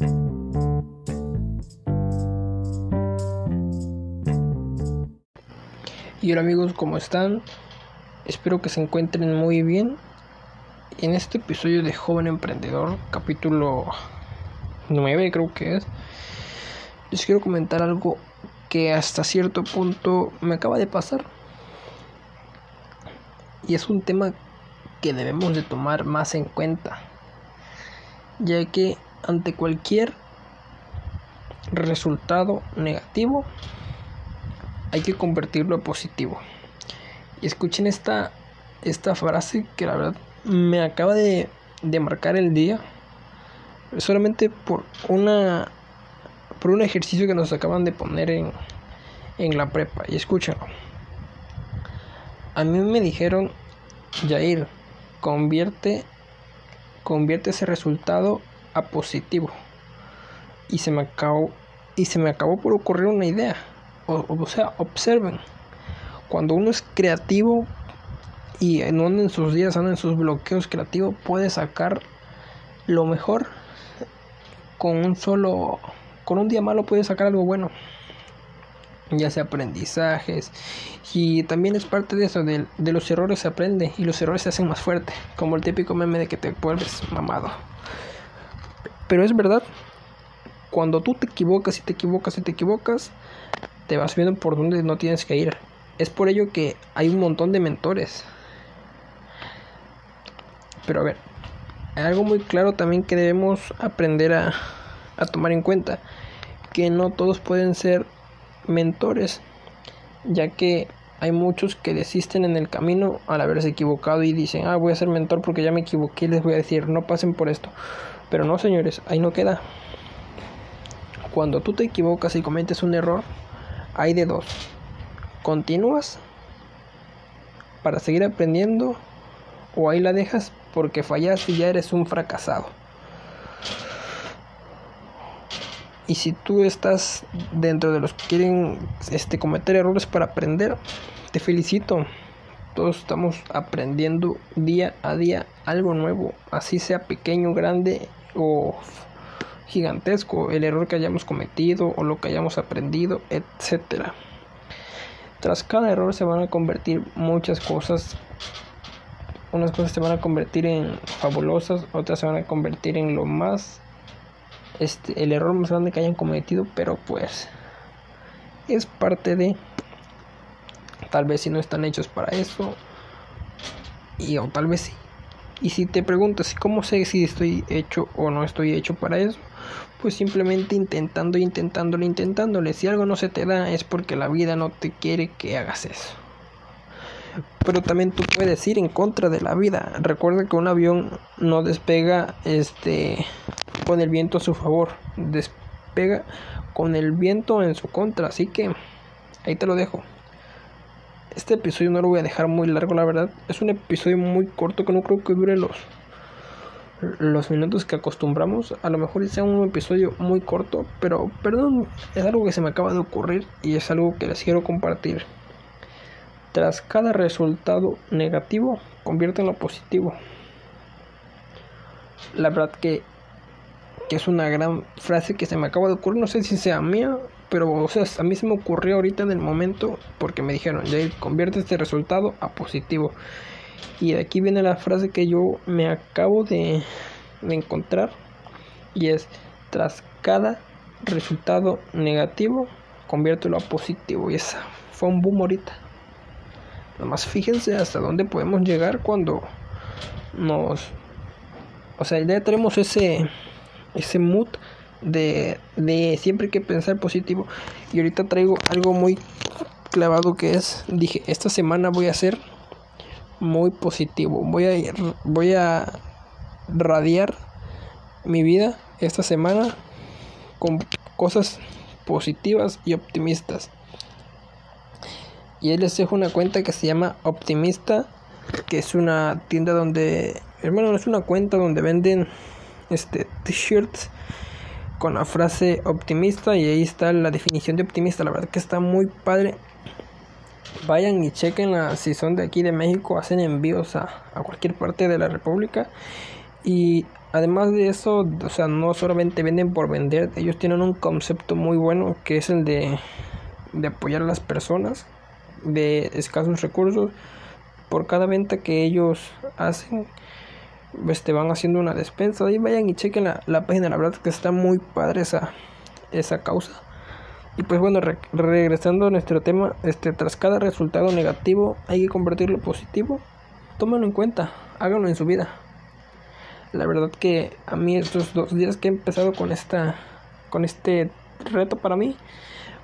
Y hola amigos, ¿cómo están? Espero que se encuentren muy bien. En este episodio de Joven Emprendedor, capítulo 9 creo que es, les quiero comentar algo que hasta cierto punto me acaba de pasar. Y es un tema que debemos de tomar más en cuenta, ya que ante cualquier resultado negativo hay que convertirlo a positivo. Y escuchen esta, esta frase que la verdad me acaba de, de marcar el día. Solamente por una por un ejercicio que nos acaban de poner en, en la prepa. Y escúchenlo. A mí me dijeron, Jair, convierte, convierte ese resultado a positivo. Y se me acabó, y se me acabó por ocurrir una idea. O, sea, observen. Cuando uno es creativo y no anda en sus días, anda en sus bloqueos creativos, puede sacar lo mejor con un solo, con un día malo puede sacar algo bueno. Ya sea aprendizajes. Y también es parte de eso, de, de los errores se aprende y los errores se hacen más fuerte. Como el típico meme de que te vuelves mamado. Pero es verdad, cuando tú te equivocas y te equivocas y te equivocas, te vas viendo por donde no tienes que ir. Es por ello que hay un montón de mentores. Pero a ver, algo muy claro también que debemos aprender a, a tomar en cuenta. Que no todos pueden ser mentores. Ya que hay muchos que desisten en el camino al haberse equivocado y dicen, ah, voy a ser mentor porque ya me equivoqué y les voy a decir, no pasen por esto. Pero no, señores, ahí no queda. Cuando tú te equivocas y cometes un error, hay de dos. ¿Continúas para seguir aprendiendo o ahí la dejas porque fallaste y ya eres un fracasado? Y si tú estás dentro de los que quieren este, cometer errores para aprender, te felicito. Todos estamos aprendiendo día a día algo nuevo, así sea pequeño, grande o gigantesco el error que hayamos cometido o lo que hayamos aprendido, etcétera. Tras cada error se van a convertir muchas cosas. Unas cosas se van a convertir en fabulosas, otras se van a convertir en lo más este el error más grande que hayan cometido, pero pues es parte de tal vez si no están hechos para eso y o tal vez sí. Y si te preguntas cómo sé si estoy hecho o no estoy hecho para eso, pues simplemente intentando, intentándolo, intentándole. Si algo no se te da es porque la vida no te quiere que hagas eso. Pero también tú puedes ir en contra de la vida. Recuerda que un avión no despega este con el viento a su favor, despega con el viento en su contra, así que ahí te lo dejo. Este episodio no lo voy a dejar muy largo, la verdad. Es un episodio muy corto que no creo que dure los los minutos que acostumbramos. A lo mejor sea un episodio muy corto, pero perdón, es algo que se me acaba de ocurrir y es algo que les quiero compartir. Tras cada resultado negativo, lo positivo. La verdad que, que es una gran frase que se me acaba de ocurrir. No sé si sea mía, pero o sea, a mí se me ocurrió ahorita en el momento porque me dijeron, convierte este resultado a positivo. Y de aquí viene la frase que yo me acabo de, encontrar. Y es, tras cada resultado negativo, conviértelo a positivo. Y esa fue un boom ahorita. Nomás fíjense hasta dónde podemos llegar cuando nos... O sea, ya tenemos ese, ese mood de, de siempre hay que pensar positivo. Y ahorita traigo algo muy clavado que es, dije, esta semana voy a hacer muy positivo. Voy a, voy a radiar mi vida esta semana con cosas positivas y optimistas. Y ahí les dejo una cuenta que se llama Optimista, que es una tienda donde, hermano, es una cuenta donde venden este t-shirts con la frase optimista y ahí está la definición de optimista. La verdad que está muy padre vayan y chequen si son de aquí de México, hacen envíos a, cualquier parte de la República Y además de eso, o sea, no solamente venden por vender, ellos tienen un concepto muy bueno que es el de, de apoyar a las personas de escasos recursos. Por cada venta que ellos hacen, pues te van haciendo una despensa. Ahí vayan y chequen la, la página, la verdad que está muy padre esa, esa causa. Y pues bueno, regresando a nuestro tema, este, tras cada resultado negativo hay que convertirlo positivo. Tómalo en cuenta, háganlo en su vida. La verdad que a mí estos dos días que he empezado con esta, con este reto para mí,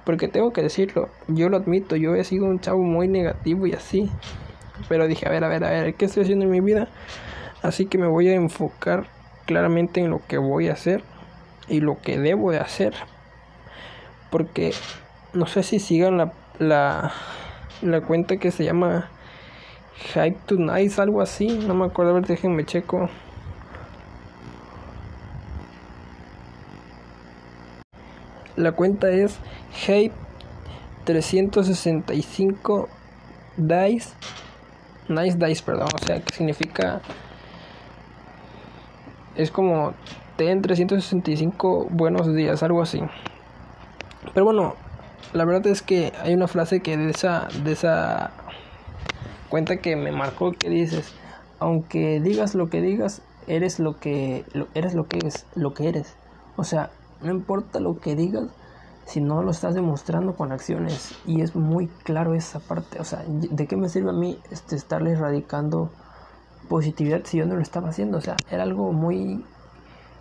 porque tengo que decirlo, yo lo admito, yo he sido un chavo muy negativo y así. Pero dije, a ver, a ver, a ver, ¿qué estoy haciendo en mi vida? Así que me voy a enfocar claramente en lo que voy a hacer y lo que debo de hacer. Porque no sé si sigan la, la, cuenta que se llama Hype Tonight, algo así, no me acuerdo, a ver, déjenme checo. La cuenta es Hype 365 Dice. Nice Dice, perdón, o sea, que significa es como ten 365 buenos días, algo así. Pero bueno, la verdad es que hay una frase que de esa, de esa cuenta que me marcó que dices, aunque digas lo que digas, eres lo que eres lo que es, lo que eres. O sea, no importa lo que digas si no lo estás demostrando con acciones y es muy claro esa parte, o sea, ¿de qué me sirve a mí este estarle erradicando positividad si yo no lo estaba haciendo? O sea, era algo muy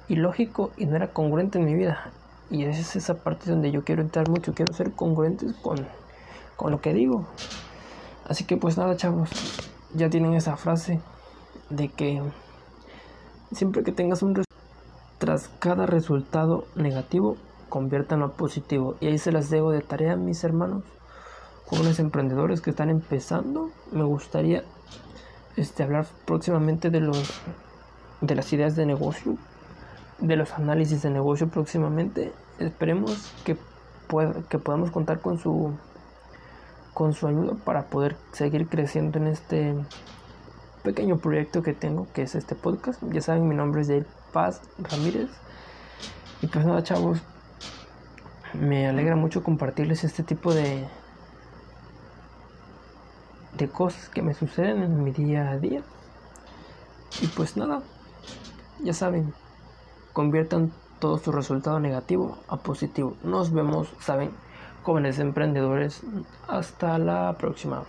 ilógico y no era congruente en mi vida. Y esa es esa parte donde yo quiero entrar mucho, quiero ser congruentes con, con lo que digo. Así que pues nada chavos, ya tienen esa frase de que siempre que tengas un tras cada resultado negativo, conviértanlo a positivo. Y ahí se las dejo de tarea, mis hermanos, jóvenes emprendedores que están empezando. Me gustaría este, hablar próximamente de los de las ideas de negocio de los análisis de negocio próximamente. Esperemos que, pueda, que podamos contar con su, con su ayuda para poder seguir creciendo en este pequeño proyecto que tengo, que es este podcast. Ya saben, mi nombre es Jair Paz Ramírez. Y pues nada, chavos, me alegra mucho compartirles este tipo de, de cosas que me suceden en mi día a día. Y pues nada, ya saben, conviertan todo su resultado negativo a positivo. Nos vemos, saben, jóvenes emprendedores. Hasta la próxima.